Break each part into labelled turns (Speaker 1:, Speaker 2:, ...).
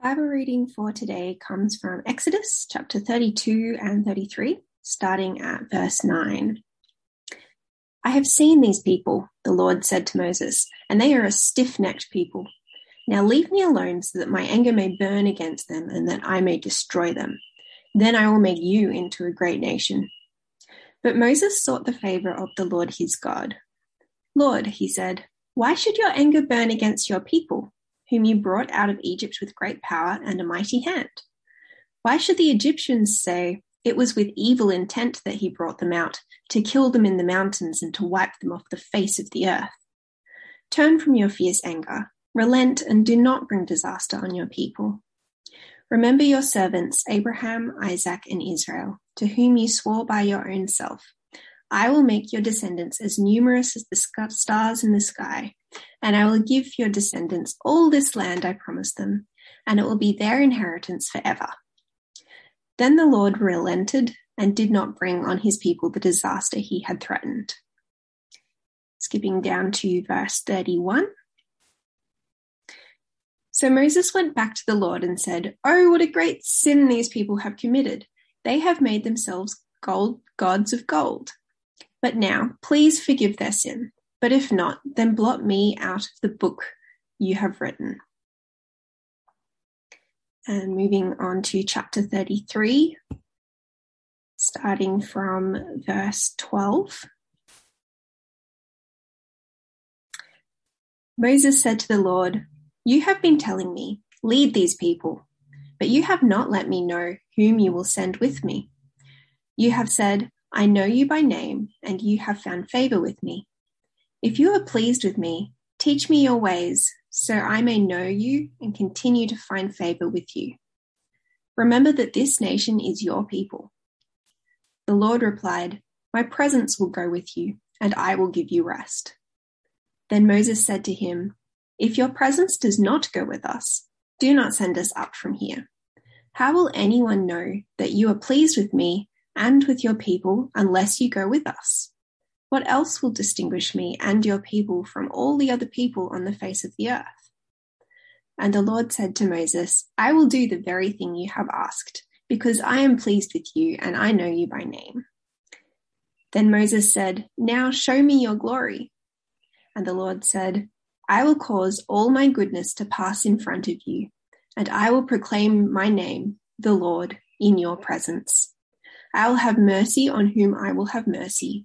Speaker 1: Bible reading for today comes from Exodus chapter 32 and 33, starting at verse 9. I have seen these people, the Lord said to Moses, and they are a stiff necked people. Now leave me alone so that my anger may burn against them and that I may destroy them. Then I will make you into a great nation. But Moses sought the favor of the Lord his God. Lord, he said, why should your anger burn against your people? Whom you brought out of Egypt with great power and a mighty hand. Why should the Egyptians say, It was with evil intent that he brought them out, to kill them in the mountains and to wipe them off the face of the earth? Turn from your fierce anger, relent, and do not bring disaster on your people. Remember your servants, Abraham, Isaac, and Israel, to whom you swore by your own self. I will make your descendants as numerous as the stars in the sky and I will give your descendants all this land I promised them, and it will be their inheritance forever. Then the Lord relented and did not bring on his people the disaster he had threatened. Skipping down to verse 31. So Moses went back to the Lord and said, Oh, what a great sin these people have committed. They have made themselves gold, gods of gold. But now, please forgive their sin but if not, then blot me out of the book you have written. And moving on to chapter 33, starting from verse 12. Moses said to the Lord, You have been telling me, lead these people, but you have not let me know whom you will send with me. You have said, I know you by name, and you have found favor with me. If you are pleased with me, teach me your ways, so I may know you and continue to find favor with you. Remember that this nation is your people. The Lord replied, My presence will go with you, and I will give you rest. Then Moses said to him, If your presence does not go with us, do not send us up from here. How will anyone know that you are pleased with me and with your people unless you go with us? What else will distinguish me and your people from all the other people on the face of the earth? And the Lord said to Moses, I will do the very thing you have asked, because I am pleased with you and I know you by name. Then Moses said, Now show me your glory. And the Lord said, I will cause all my goodness to pass in front of you, and I will proclaim my name, the Lord, in your presence. I will have mercy on whom I will have mercy,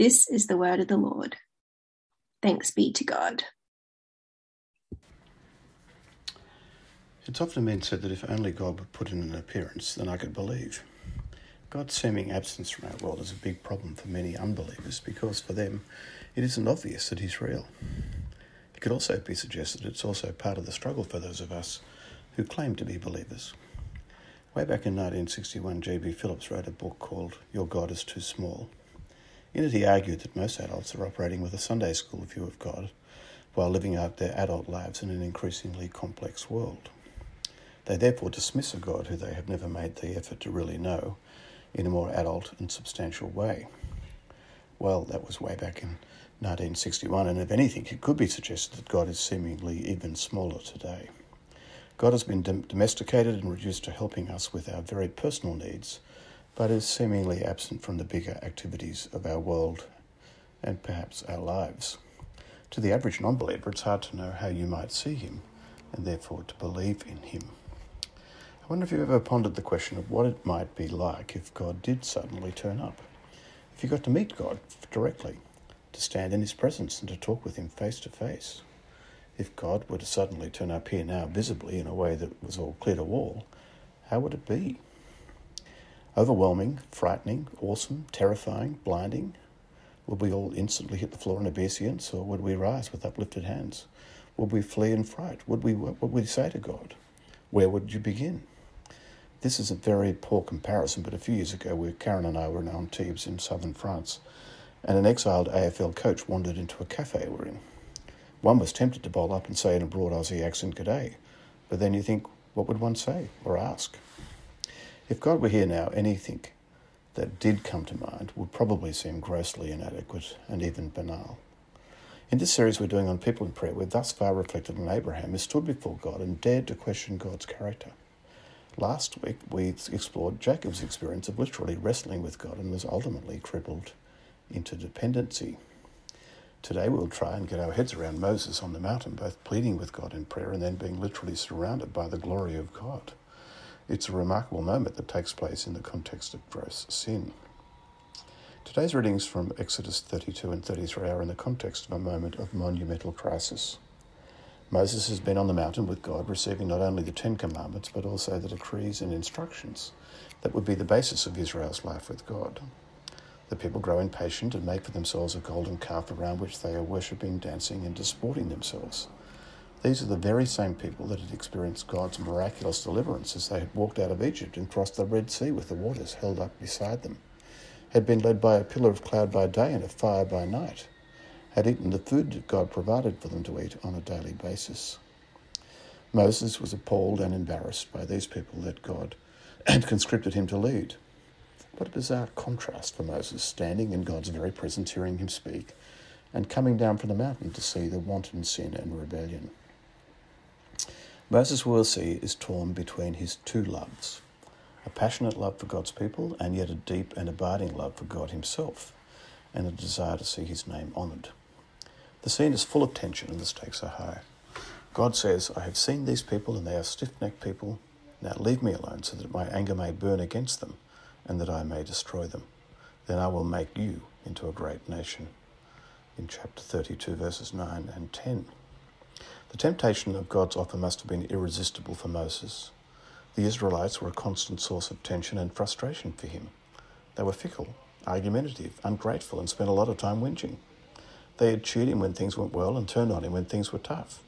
Speaker 1: This is the word of the Lord. Thanks be to God.
Speaker 2: It's often been said that if only God would put in an appearance, then I could believe. God's seeming absence from our world is a big problem for many unbelievers because for them it isn't obvious that He's real. It could also be suggested it's also part of the struggle for those of us who claim to be believers. Way back in 1961, J.B. Phillips wrote a book called Your God is Too Small. In it, he argued that most adults are operating with a Sunday school view of God while living out their adult lives in an increasingly complex world. They therefore dismiss a God who they have never made the effort to really know in a more adult and substantial way. Well, that was way back in 1961, and if anything, it could be suggested that God is seemingly even smaller today. God has been domesticated and reduced to helping us with our very personal needs but is seemingly absent from the bigger activities of our world and perhaps our lives. To the average non believer, it's hard to know how you might see him and therefore to believe in him. I wonder if you've ever pondered the question of what it might be like if God did suddenly turn up. If you got to meet God directly, to stand in his presence and to talk with him face to face. If God were to suddenly turn up here now visibly in a way that was all clear to all, how would it be? Overwhelming, frightening, awesome, terrifying, blinding? Would we all instantly hit the floor in obeisance, or would we rise with uplifted hands? Would we flee in fright? Would we, what would we say to God? Where would you begin? This is a very poor comparison, but a few years ago, we, Karen and I were in Antibes in southern France, and an exiled AFL coach wandered into a cafe we're in. One was tempted to bowl up and say in a broad Aussie accent, G'day, but then you think, what would one say or ask? If God were here now, anything that did come to mind would probably seem grossly inadequate and even banal. In this series we're doing on people in prayer, we've thus far reflected on Abraham who stood before God and dared to question God's character. Last week we explored Jacob's experience of literally wrestling with God and was ultimately crippled into dependency. Today we'll try and get our heads around Moses on the mountain, both pleading with God in prayer and then being literally surrounded by the glory of God. It's a remarkable moment that takes place in the context of gross sin. Today's readings from Exodus 32 and 33 are in the context of a moment of monumental crisis. Moses has been on the mountain with God, receiving not only the Ten Commandments, but also the decrees and instructions that would be the basis of Israel's life with God. The people grow impatient and make for themselves a golden calf around which they are worshipping, dancing, and disporting themselves. These are the very same people that had experienced God's miraculous deliverance as they had walked out of Egypt and crossed the Red Sea with the waters held up beside them, had been led by a pillar of cloud by day and a fire by night, had eaten the food that God provided for them to eat on a daily basis. Moses was appalled and embarrassed by these people that God had conscripted him to lead. What a bizarre contrast for Moses, standing in God's very presence, hearing him speak, and coming down from the mountain to see the wanton sin and rebellion. Moses, we'll see, is torn between his two loves a passionate love for God's people, and yet a deep and abiding love for God Himself, and a desire to see His name honoured. The scene is full of tension and the stakes are high. God says, I have seen these people and they are stiff necked people. Now leave me alone so that my anger may burn against them and that I may destroy them. Then I will make you into a great nation. In chapter 32, verses 9 and 10. The temptation of God's offer must have been irresistible for Moses. The Israelites were a constant source of tension and frustration for him. They were fickle, argumentative, ungrateful, and spent a lot of time whinging. They had cheered him when things went well and turned on him when things were tough.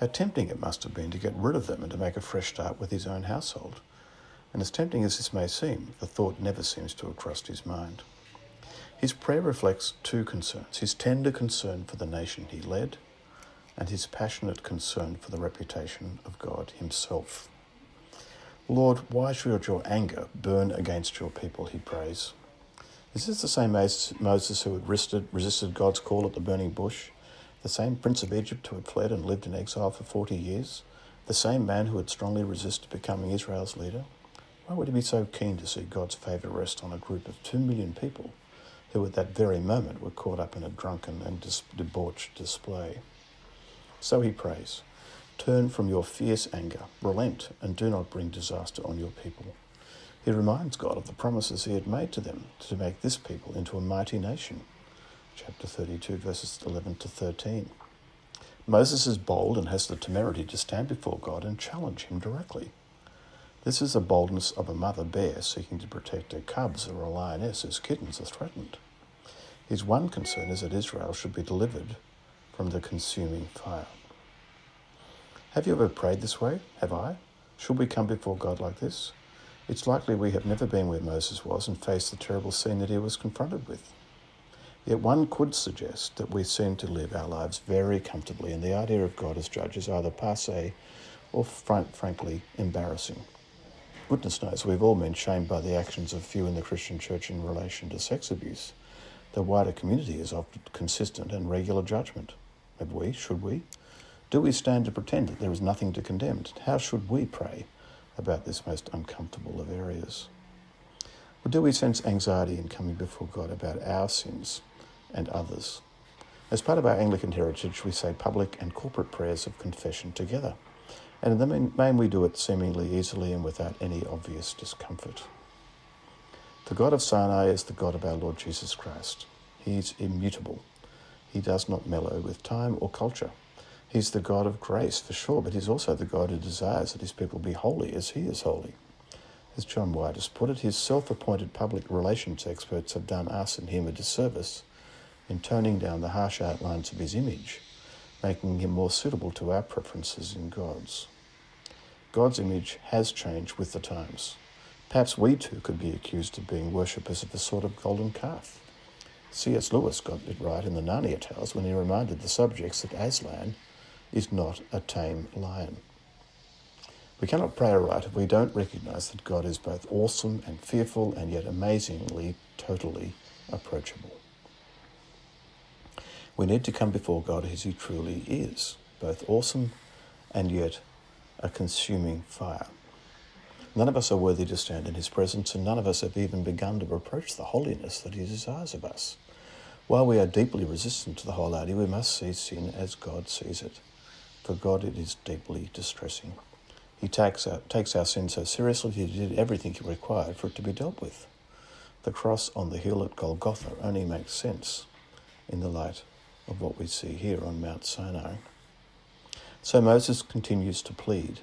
Speaker 2: How tempting it must have been to get rid of them and to make a fresh start with his own household. And as tempting as this may seem, the thought never seems to have crossed his mind. His prayer reflects two concerns his tender concern for the nation he led and his passionate concern for the reputation of God Himself. Lord, why should your anger burn against your people? He prays. Is this the same Moses who had resisted, resisted God's call at the burning bush? The same prince of Egypt who had fled and lived in exile for 40 years? The same man who had strongly resisted becoming Israel's leader? Why would he be so keen to see God's favour rest on a group of two million people who at that very moment were caught up in a drunken and debauched display? So he prays Turn from your fierce anger, relent, and do not bring disaster on your people. He reminds God of the promises he had made to them to make this people into a mighty nation. Chapter 32, verses 11 to 13. Moses is bold and has the temerity to stand before God and challenge him directly. This is the boldness of a mother bear seeking to protect her cubs or a lioness whose kittens are threatened. His one concern is that Israel should be delivered from the consuming fire. Have you ever prayed this way? Have I? Should we come before God like this? It's likely we have never been where Moses was and faced the terrible scene that he was confronted with. Yet one could suggest that we seem to live our lives very comfortably, and the idea of God as judge is either passe or frank, frankly embarrassing. Goodness knows we've all been shamed by the actions of few in the Christian church in relation to sex abuse. The wider community is often consistent and regular judgment. Have we? Should we? Do we stand to pretend that there is nothing to condemn? How should we pray about this most uncomfortable of areas? Or do we sense anxiety in coming before God about our sins and others? As part of our Anglican heritage, we say public and corporate prayers of confession together. And in the main, we do it seemingly easily and without any obvious discomfort. The God of Sinai is the God of our Lord Jesus Christ. He is immutable he does not mellow with time or culture. He's the God of grace, for sure, but he's also the God who desires that his people be holy as he is holy. As John White has put it, his self appointed public relations experts have done us and him a disservice in toning down the harsh outlines of his image, making him more suitable to our preferences in God's. God's image has changed with the times. Perhaps we too could be accused of being worshippers of the sort of golden calf. C.S. Lewis got it right in the Narnia Tales when he reminded the subjects that Aslan is not a tame lion. We cannot pray aright if we don't recognize that God is both awesome and fearful and yet amazingly, totally approachable. We need to come before God as He truly is, both awesome and yet a consuming fire. None of us are worthy to stand in His presence, and none of us have even begun to approach the holiness that He desires of us. While we are deeply resistant to the whole idea, we must see sin as God sees it. For God, it is deeply distressing. He takes our, takes our sin so seriously, He did everything He required for it to be dealt with. The cross on the hill at Golgotha only makes sense in the light of what we see here on Mount Sinai. So Moses continues to plead.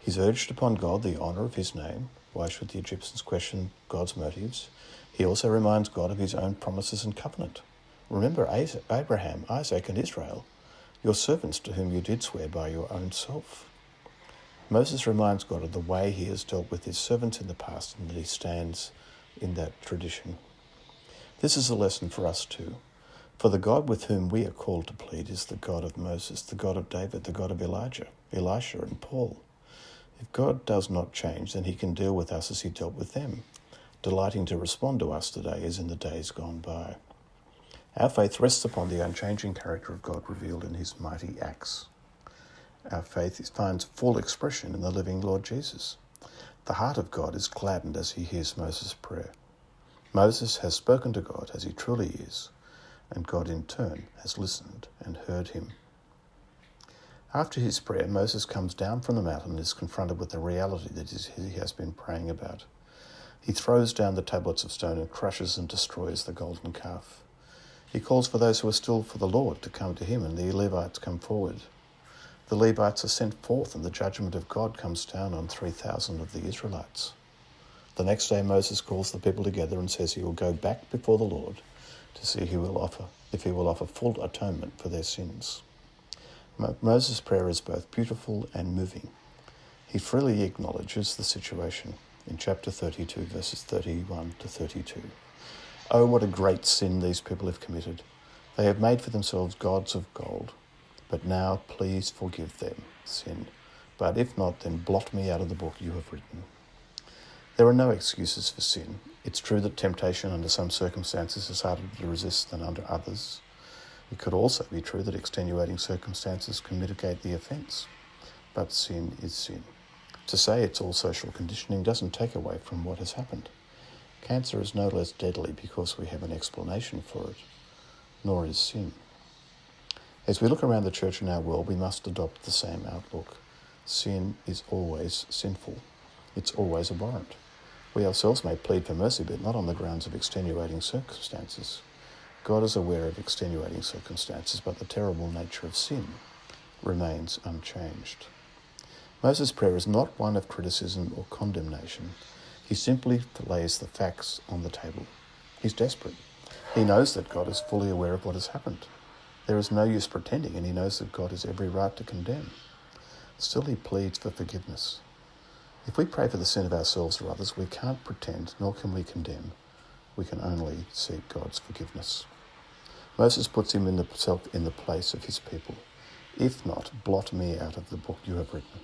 Speaker 2: He's urged upon God the honour of his name. Why should the Egyptians question God's motives? He also reminds God of his own promises and covenant. Remember Abraham, Isaac, and Israel, your servants to whom you did swear by your own self. Moses reminds God of the way he has dealt with his servants in the past and that he stands in that tradition. This is a lesson for us too. For the God with whom we are called to plead is the God of Moses, the God of David, the God of Elijah, Elisha, and Paul. If God does not change, then he can deal with us as he dealt with them, delighting to respond to us today as in the days gone by. Our faith rests upon the unchanging character of God revealed in his mighty acts. Our faith finds full expression in the living Lord Jesus. The heart of God is gladdened as he hears Moses' prayer. Moses has spoken to God as he truly is, and God in turn has listened and heard him. After his prayer, Moses comes down from the mountain and is confronted with the reality that he has been praying about. He throws down the tablets of stone and crushes and destroys the golden calf. He calls for those who are still for the Lord to come to him, and the Levites come forward. The Levites are sent forth, and the judgment of God comes down on 3,000 of the Israelites. The next day, Moses calls the people together and says he will go back before the Lord to see he will offer, if he will offer full atonement for their sins. Moses' prayer is both beautiful and moving. He freely acknowledges the situation in chapter 32, verses 31 to 32. Oh, what a great sin these people have committed! They have made for themselves gods of gold. But now please forgive them sin. But if not, then blot me out of the book you have written. There are no excuses for sin. It's true that temptation under some circumstances is harder to resist than under others. It could also be true that extenuating circumstances can mitigate the offence. But sin is sin. To say it's all social conditioning doesn't take away from what has happened. Cancer is no less deadly because we have an explanation for it, nor is sin. As we look around the church and our world, we must adopt the same outlook. Sin is always sinful. It's always abhorrent. We ourselves may plead for mercy, but not on the grounds of extenuating circumstances. God is aware of extenuating circumstances, but the terrible nature of sin remains unchanged. Moses' prayer is not one of criticism or condemnation. He simply lays the facts on the table. He's desperate. He knows that God is fully aware of what has happened. There is no use pretending, and he knows that God has every right to condemn. Still, he pleads for forgiveness. If we pray for the sin of ourselves or others, we can't pretend, nor can we condemn. We can only seek God's forgiveness. Moses puts him in the, self in the place of his people. If not, blot me out of the book you have written.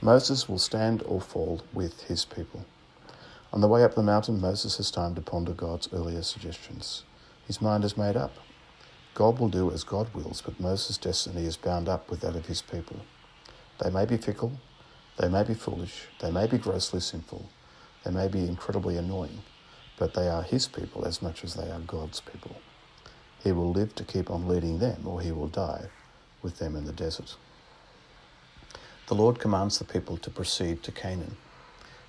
Speaker 2: Moses will stand or fall with his people. On the way up the mountain, Moses has time to ponder God's earlier suggestions. His mind is made up. God will do as God wills, but Moses' destiny is bound up with that of his people. They may be fickle, they may be foolish, they may be grossly sinful, they may be incredibly annoying, but they are his people as much as they are God's people. He will live to keep on leading them, or he will die with them in the desert. The Lord commands the people to proceed to Canaan.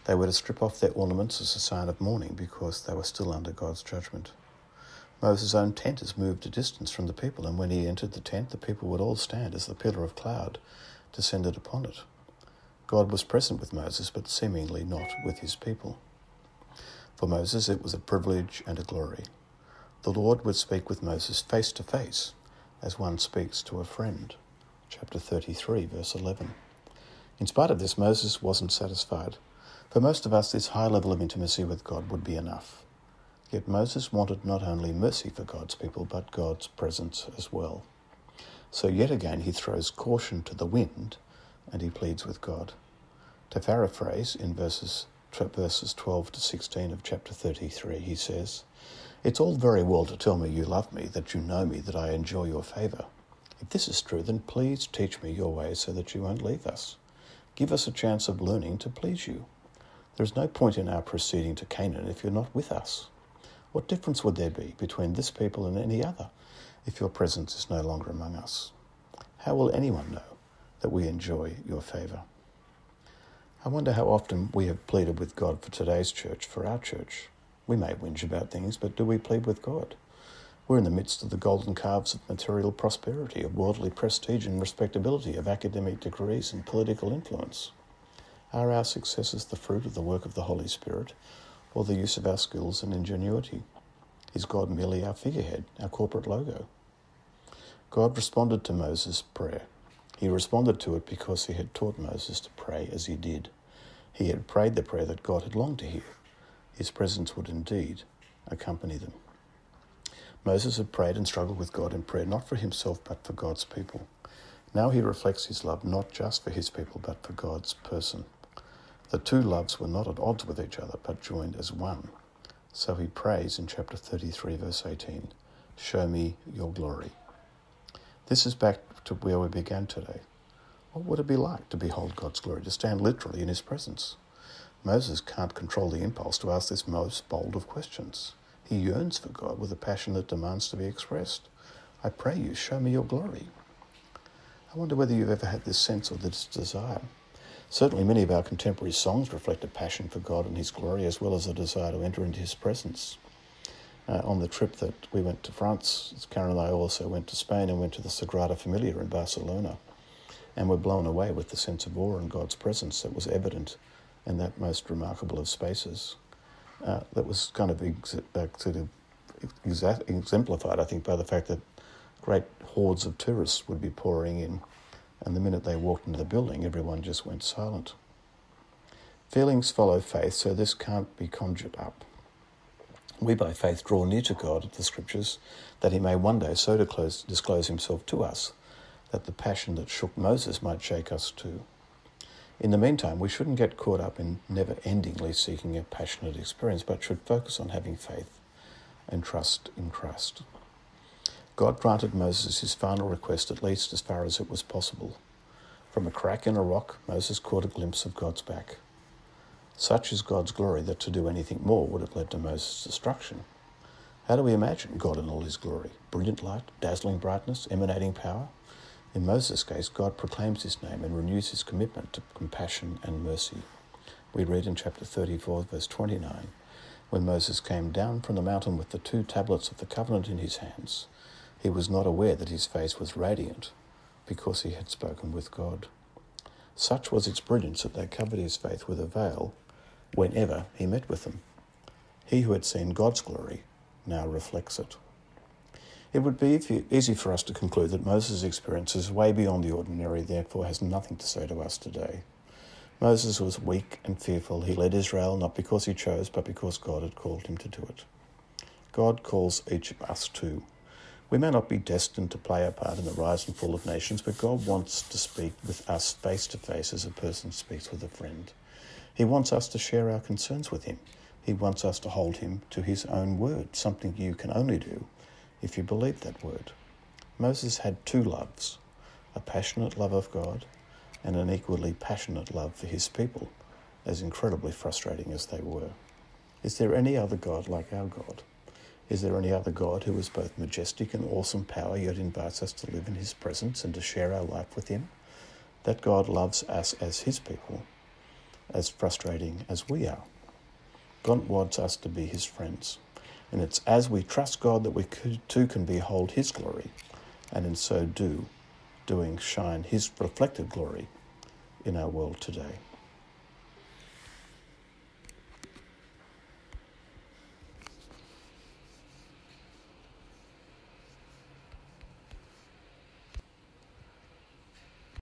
Speaker 2: They were to strip off their ornaments as a sign of mourning because they were still under God's judgment. Moses' own tent is moved a distance from the people, and when he entered the tent, the people would all stand as the pillar of cloud descended upon it. God was present with Moses, but seemingly not with his people. For Moses, it was a privilege and a glory. The Lord would speak with Moses face to face, as one speaks to a friend. Chapter 33, verse 11. In spite of this, Moses wasn't satisfied. For most of us, this high level of intimacy with God would be enough. Yet Moses wanted not only mercy for God's people, but God's presence as well. So yet again he throws caution to the wind and he pleads with God. To paraphrase in verses, verses 12 to 16 of chapter 33, he says, It's all very well to tell me you love me, that you know me, that I enjoy your favour. If this is true, then please teach me your ways so that you won't leave us. Give us a chance of learning to please you. There is no point in our proceeding to Canaan if you're not with us. What difference would there be between this people and any other if your presence is no longer among us? How will anyone know that we enjoy your favour? I wonder how often we have pleaded with God for today's church, for our church. We may whinge about things, but do we plead with God? We're in the midst of the golden calves of material prosperity, of worldly prestige and respectability, of academic degrees and political influence. Are our successes the fruit of the work of the Holy Spirit, or the use of our skills and ingenuity? Is God merely our figurehead, our corporate logo? God responded to Moses' prayer. He responded to it because he had taught Moses to pray as he did. He had prayed the prayer that God had longed to hear. His presence would indeed accompany them. Moses had prayed and struggled with God in prayer, not for himself, but for God's people. Now he reflects his love not just for his people, but for God's person. The two loves were not at odds with each other, but joined as one. So he prays in chapter 33, verse 18 Show me your glory. This is back to where we began today. What would it be like to behold God's glory, to stand literally in his presence? Moses can't control the impulse to ask this most bold of questions. He yearns for God with a passion that demands to be expressed. I pray you, show me your glory. I wonder whether you've ever had this sense or this desire. Certainly, many of our contemporary songs reflect a passion for God and His glory, as well as a desire to enter into His presence. Uh, on the trip that we went to France, Karen and I also went to Spain and went to the Sagrada Familia in Barcelona, and were blown away with the sense of awe and God's presence that was evident in that most remarkable of spaces. Uh, that was kind of ex- uh, sort of exa- exemplified, I think, by the fact that great hordes of tourists would be pouring in and the minute they walked into the building, everyone just went silent. Feelings follow faith, so this can't be conjured up. We by faith draw near to God, the Scriptures, that he may one day so disclose, disclose himself to us, that the passion that shook Moses might shake us too. In the meantime, we shouldn't get caught up in never endingly seeking a passionate experience, but should focus on having faith and trust in Christ. God granted Moses his final request at least as far as it was possible. From a crack in a rock, Moses caught a glimpse of God's back. Such is God's glory that to do anything more would have led to Moses' destruction. How do we imagine God in all his glory? Brilliant light, dazzling brightness, emanating power? In Moses' case, God proclaims his name and renews his commitment to compassion and mercy. We read in chapter 34, verse 29, when Moses came down from the mountain with the two tablets of the covenant in his hands, he was not aware that his face was radiant because he had spoken with God. Such was its brilliance that they covered his face with a veil whenever he met with them. He who had seen God's glory now reflects it. It would be easy for us to conclude that Moses' experience is way beyond the ordinary, therefore has nothing to say to us today. Moses was weak and fearful. He led Israel not because he chose, but because God had called him to do it. God calls each of us too. We may not be destined to play a part in the rise and fall of nations, but God wants to speak with us face to face as a person speaks with a friend. He wants us to share our concerns with Him. He wants us to hold Him to His own word, something you can only do if you believe that word. Moses had two loves a passionate love of God and an equally passionate love for his people, as incredibly frustrating as they were. Is there any other God like our God? Is there any other God who is both majestic and awesome power, yet invites us to live in his presence and to share our life with him? That God loves us as his people, as frustrating as we are. God wants us to be his friends. And it's as we trust God that we too can behold his glory, and in so do, doing shine his reflected glory in our world today.